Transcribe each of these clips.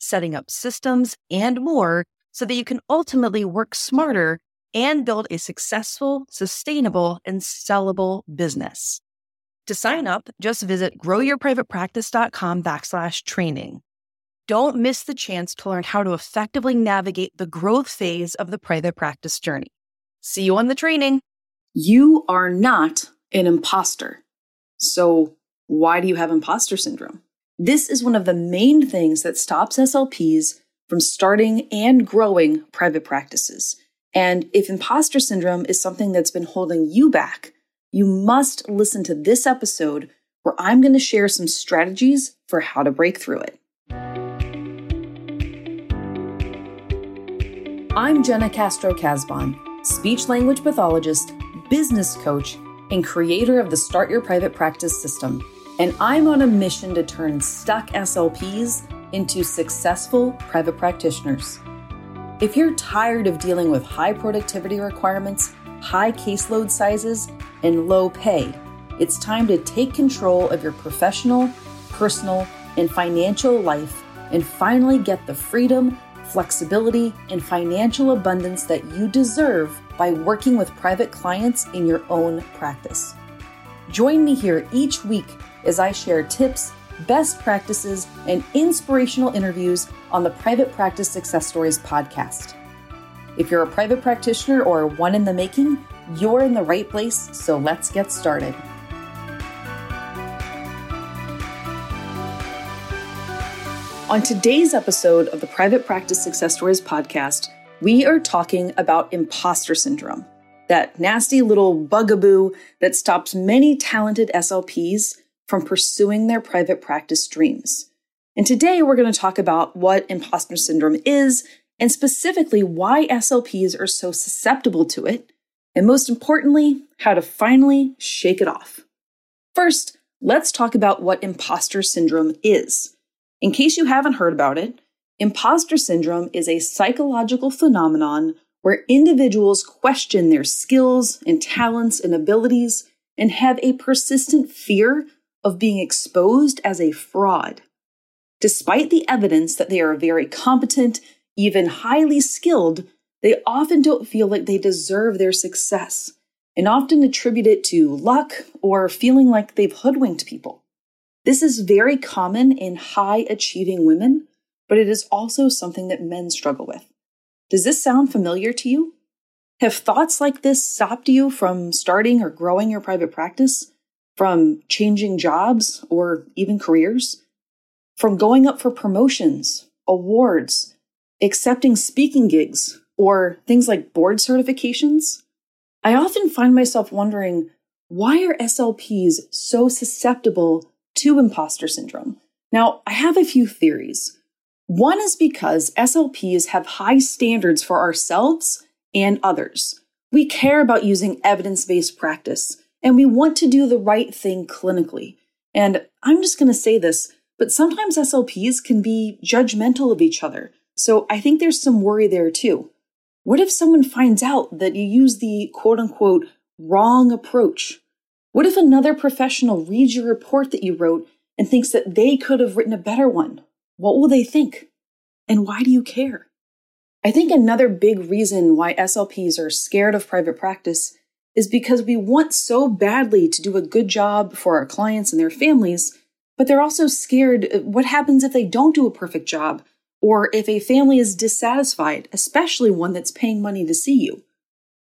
setting up systems, and more so that you can ultimately work smarter and build a successful, sustainable, and sellable business. To sign up, just visit growyourprivatepractice.com backslash training. Don't miss the chance to learn how to effectively navigate the growth phase of the private practice journey. See you on the training. You are not an imposter. So, why do you have imposter syndrome? This is one of the main things that stops SLPs from starting and growing private practices. And if imposter syndrome is something that's been holding you back, you must listen to this episode where I'm going to share some strategies for how to break through it. I'm Jena Castro Casbon, speech language pathologist, business coach, and creator of the Start Your Private Practice system and I'm on a mission to turn stuck SLPs into successful private practitioners. If you're tired of dealing with high productivity requirements, high caseload sizes, and low pay, it's time to take control of your professional, personal, and financial life and finally get the freedom, flexibility, and financial abundance that you deserve by working with private clients in your own practice. Join me here each week as I share tips, best practices, and inspirational interviews on the Private Practice Success Stories podcast. If you're a private practitioner or one in the making, you're in the right place, so let's get started. On today's episode of the Private Practice Success Stories podcast, we are talking about imposter syndrome, that nasty little bugaboo that stops many talented SLPs from pursuing their private practice dreams. And today we're going to talk about what imposter syndrome is and specifically why SLPs are so susceptible to it, and most importantly, how to finally shake it off. First, let's talk about what imposter syndrome is. In case you haven't heard about it, imposter syndrome is a psychological phenomenon where individuals question their skills and talents and abilities and have a persistent fear of being exposed as a fraud. Despite the evidence that they are very competent, even highly skilled, they often don't feel like they deserve their success and often attribute it to luck or feeling like they've hoodwinked people. This is very common in high achieving women, but it is also something that men struggle with. Does this sound familiar to you? Have thoughts like this stopped you from starting or growing your private practice? From changing jobs or even careers, from going up for promotions, awards, accepting speaking gigs, or things like board certifications. I often find myself wondering why are SLPs so susceptible to imposter syndrome? Now, I have a few theories. One is because SLPs have high standards for ourselves and others. We care about using evidence based practice and we want to do the right thing clinically. And I'm just going to say this, but sometimes SLPs can be judgmental of each other. So I think there's some worry there too. What if someone finds out that you use the quote unquote wrong approach? What if another professional reads your report that you wrote and thinks that they could have written a better one? What will they think? And why do you care? I think another big reason why SLPs are scared of private practice is because we want so badly to do a good job for our clients and their families, but they're also scared what happens if they don't do a perfect job or if a family is dissatisfied, especially one that's paying money to see you.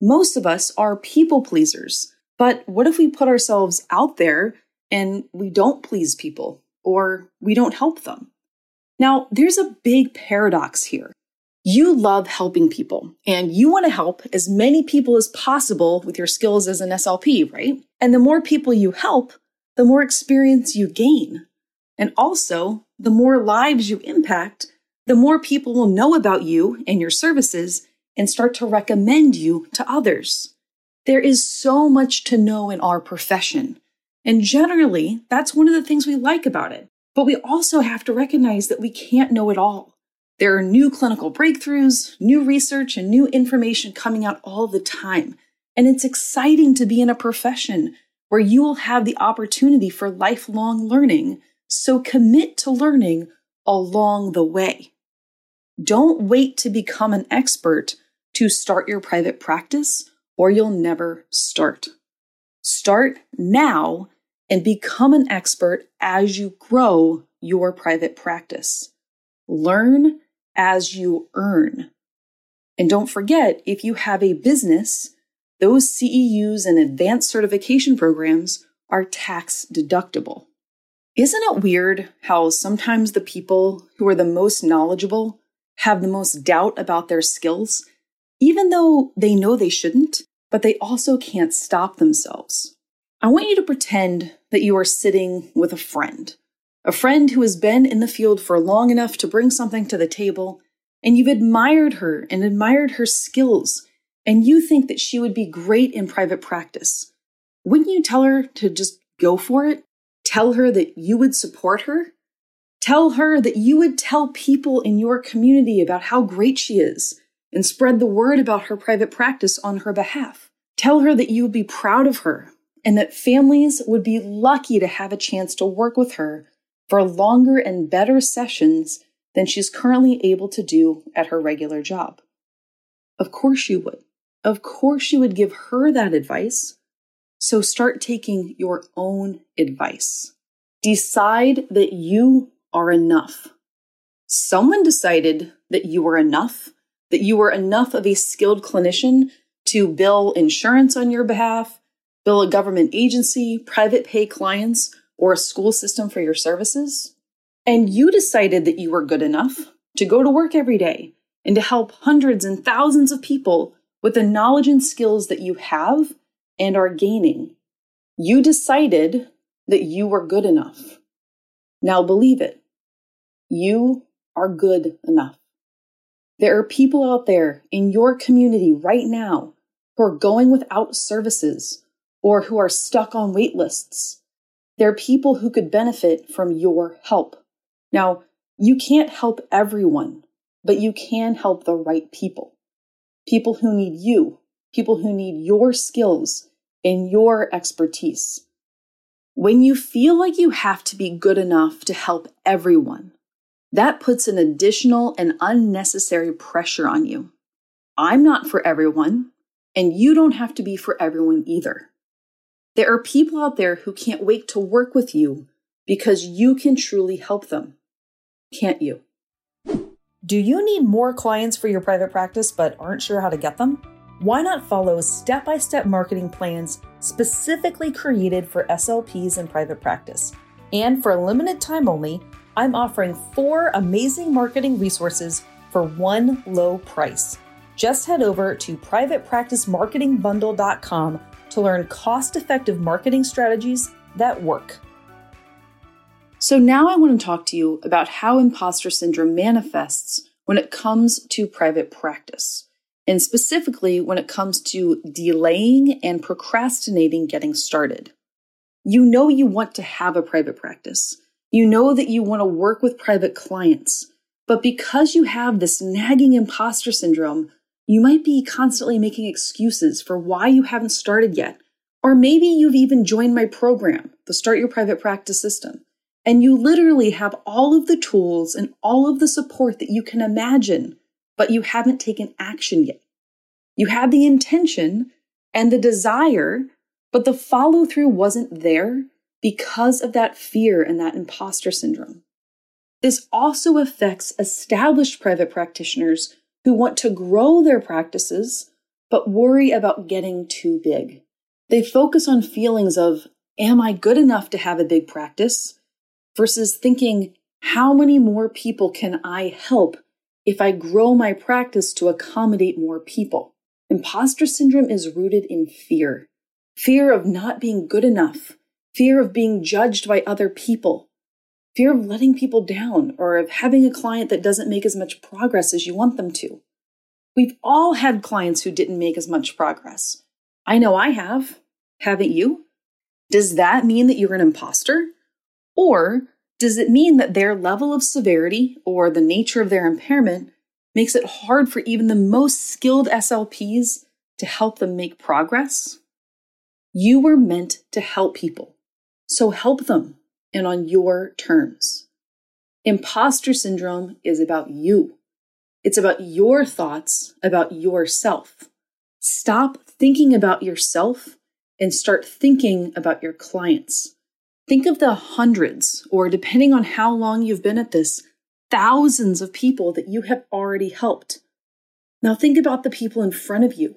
Most of us are people pleasers, but what if we put ourselves out there and we don't please people or we don't help them? Now, there's a big paradox here. You love helping people and you want to help as many people as possible with your skills as an SLP, right? And the more people you help, the more experience you gain. And also, the more lives you impact, the more people will know about you and your services and start to recommend you to others. There is so much to know in our profession. And generally, that's one of the things we like about it. But we also have to recognize that we can't know it all. There are new clinical breakthroughs, new research, and new information coming out all the time. And it's exciting to be in a profession where you will have the opportunity for lifelong learning. So commit to learning along the way. Don't wait to become an expert to start your private practice, or you'll never start. Start now and become an expert as you grow your private practice. Learn as you earn. And don't forget, if you have a business, those CEUs and advanced certification programs are tax deductible. Isn't it weird how sometimes the people who are the most knowledgeable have the most doubt about their skills, even though they know they shouldn't, but they also can't stop themselves? I want you to pretend that you are sitting with a friend, a friend who has been in the field for long enough to bring something to the table, and you've admired her and admired her skills, and you think that she would be great in private practice. Wouldn't you tell her to just go for it? Tell her that you would support her? Tell her that you would tell people in your community about how great she is and spread the word about her private practice on her behalf. Tell her that you would be proud of her and that families would be lucky to have a chance to work with her for longer and better sessions than she's currently able to do at her regular job. Of course you would. Of course you would give her that advice. So start taking your own advice. Decide that you are enough. Someone decided that you were enough, that you were enough of a skilled clinician to bill insurance on your behalf, bill a government agency, private pay clients, or a school system for your services. And you decided that you were good enough to go to work every day and to help hundreds and thousands of people with the knowledge and skills that you have and are gaining. You decided that you were good enough. Now believe it. You are good enough. There are people out there in your community right now who are going without services or who are stuck on wait lists. There are people who could benefit from your help. Now, you can't help everyone, but you can help the right people. People who need you, people who need your skills and your expertise. When you feel like you have to be good enough to help everyone, that puts an additional and unnecessary pressure on you. I'm not for everyone, and you don't have to be for everyone either. There are people out there who can't wait to work with you because you can truly help them. Can't you? Do you need more clients for your private practice but aren't sure how to get them? Why not follow step by step marketing plans specifically created for SLPs in private practice? And for a limited time only, I'm offering four amazing marketing resources for one low price. Just head over to privatepracticemarketingbundle.com to learn cost effective marketing strategies that work. So, now I want to talk to you about how imposter syndrome manifests when it comes to private practice, and specifically when it comes to delaying and procrastinating getting started. You know you want to have a private practice. You know that you want to work with private clients. But because you have this nagging imposter syndrome, you might be constantly making excuses for why you haven't started yet. Or maybe you've even joined my program, the Start Your Private Practice System, and you literally have all of the tools and all of the support that you can imagine, but you haven't taken action yet. You had the intention and the desire, but the follow through wasn't there because of that fear and that imposter syndrome. This also affects established private practitioners who want to grow their practices but worry about getting too big. They focus on feelings of, am I good enough to have a big practice? versus thinking, how many more people can I help if I grow my practice to accommodate more people? Imposter syndrome is rooted in fear fear of not being good enough, fear of being judged by other people. Fear of letting people down or of having a client that doesn't make as much progress as you want them to. We've all had clients who didn't make as much progress. I know I have. Haven't you? Does that mean that you're an imposter? Or does it mean that their level of severity or the nature of their impairment makes it hard for even the most skilled SLPs to help them make progress? You were meant to help people, so help them and on your terms. Imposter syndrome is about you. It's about your thoughts about yourself. Stop thinking about yourself and start thinking about your clients. Think of the hundreds, or depending on how long you've been at this, thousands of people that you have already helped. Now think about the people in front of you.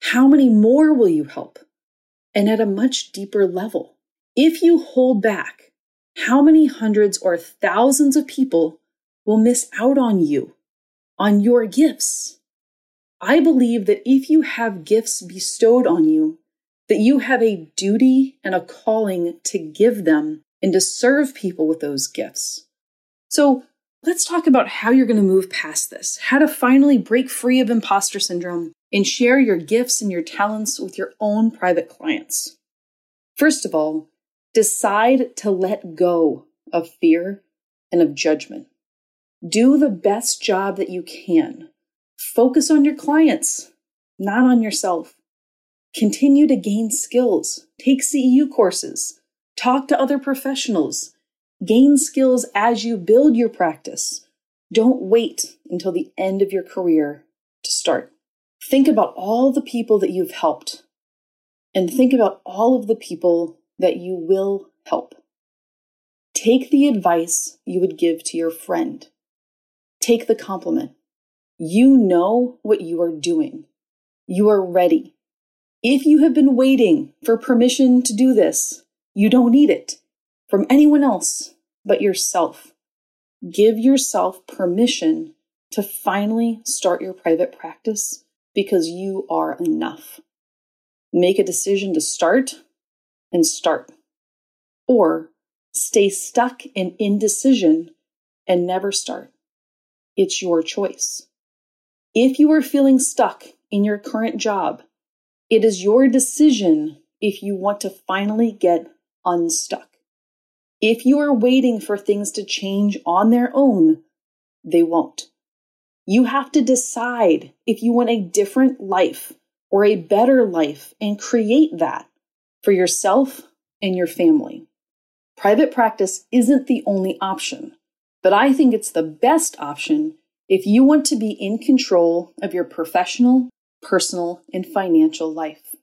How many more will you help? And at a much deeper level. If you hold back, how many hundreds or thousands of people will miss out on you, on your gifts? I believe that if you have gifts bestowed on you, that you have a duty and a calling to give them and to serve people with those gifts. So let's talk about how you're going to move past this, how to finally break free of imposter syndrome and share your gifts and your talents with your own private clients. First of all, decide to let go of fear and of judgment. Do the best job that you can. Focus on your clients, not on yourself. Continue to gain skills, take CEU courses, talk to other professionals, gain skills as you build your practice. Don't wait until the end of your career to start. Think about all the people that you've helped and think about all of the people that you will help. Take the advice you would give to your friend. Take the compliment. You know what you are doing. You are ready. If you have been waiting for permission to do this, you don't need it from anyone else but yourself. Give yourself permission to finally start your private practice because you are enough. Make a decision to start and start, or stay stuck in indecision and never start. It's your choice. If you are feeling stuck in your current job, it is your decision if you want to finally get unstuck. If you are waiting for things to change on their own, they won't. You have to decide if you want a different life or a better life and create that for yourself and your family. Private practice isn't the only option, but I think it's the best option if you want to be in control of your professional personal, and financial life.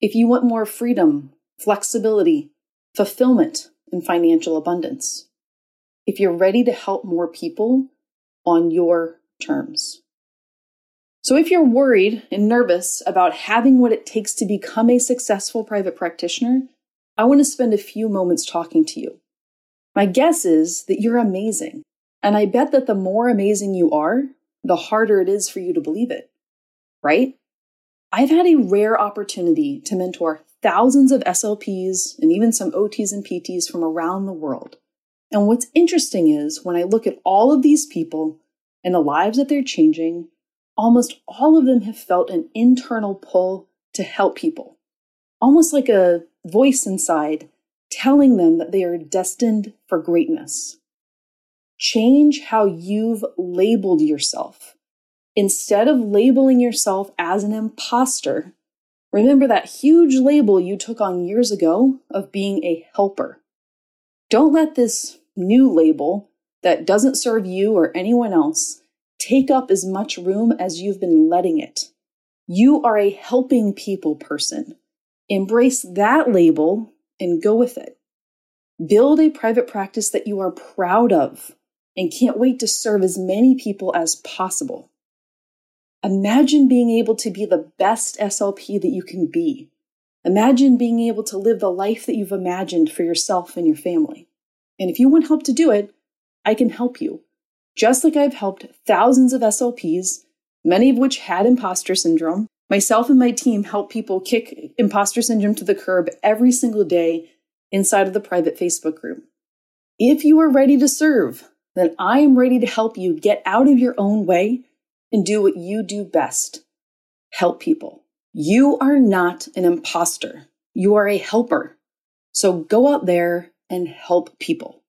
If you want more freedom, flexibility, fulfillment, and financial abundance. If you're ready to help more people on your terms. So, if you're worried and nervous about having what it takes to become a successful private practitioner, I want to spend a few moments talking to you. My guess is that you're amazing, and I bet that the more amazing you are, the harder it is for you to believe it right? I've had a rare opportunity to mentor thousands of SLPs and even some OTs and PTs from around the world. And what's interesting is when I look at all of these people and the lives that they're changing, almost all of them have felt an internal pull to help people, almost like a voice inside telling them that they are destined for greatness. Change how you've labeled yourself Instead of labeling yourself as an imposter, remember that huge label you took on years ago of being a helper. Don't let this new label that doesn't serve you or anyone else take up as much room as you've been letting it. You are a helping people person. Embrace that label and go with it. Build a private practice that you are proud of and can't wait to serve as many people as possible. Imagine being able to be the best SLP that you can be. Imagine being able to live the life that you've imagined for yourself and your family. And if you want help to do it, I can help you. Just like I've helped thousands of SLPs, many of which had imposter syndrome, myself and my team help people kick imposter syndrome to the curb every single day inside of the private Facebook group. If you are ready to serve, then I am ready to help you get out of your own way and do what you do best help people. You are not an imposter, you are a helper. So go out there and help people.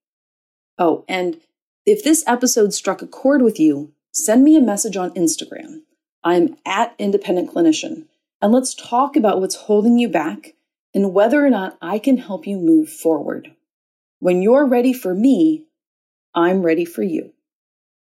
Oh, and if this episode struck a chord with you, send me a message on Instagram. I'm at Independent Clinician, and let's talk about what's holding you back and whether or not I can help you move forward. When you're ready for me, I'm ready for you.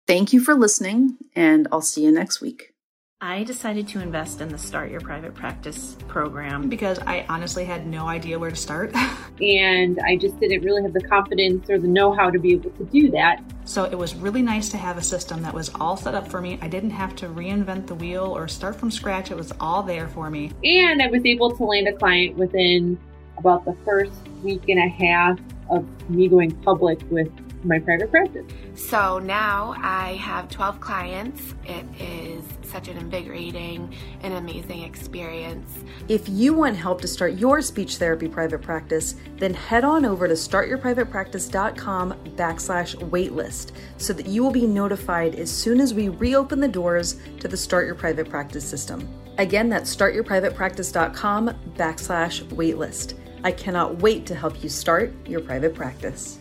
Thank you for listening, and I'll see you next week. I decided to invest in the Start Your Private Practice program because I honestly had no idea where to start. and I just didn't really have the confidence or the know how to be able to do that. So it was really nice to have a system that was all set up for me. I didn't have to reinvent the wheel or start from scratch, it was all there for me. And I was able to land a client within about the first week and a half of me going public with my private practice. So now I have 12 clients. It is such an invigorating and amazing experience. If you want help to start your speech therapy private practice, then head on over to startyourprivatepractice.com backslash waitlist so that you will be notified as soon as we reopen the doors to the Start Your Private Practice system. Again, that's startyourprivatepractice.com backslash waitlist. I cannot wait to help you start your private practice.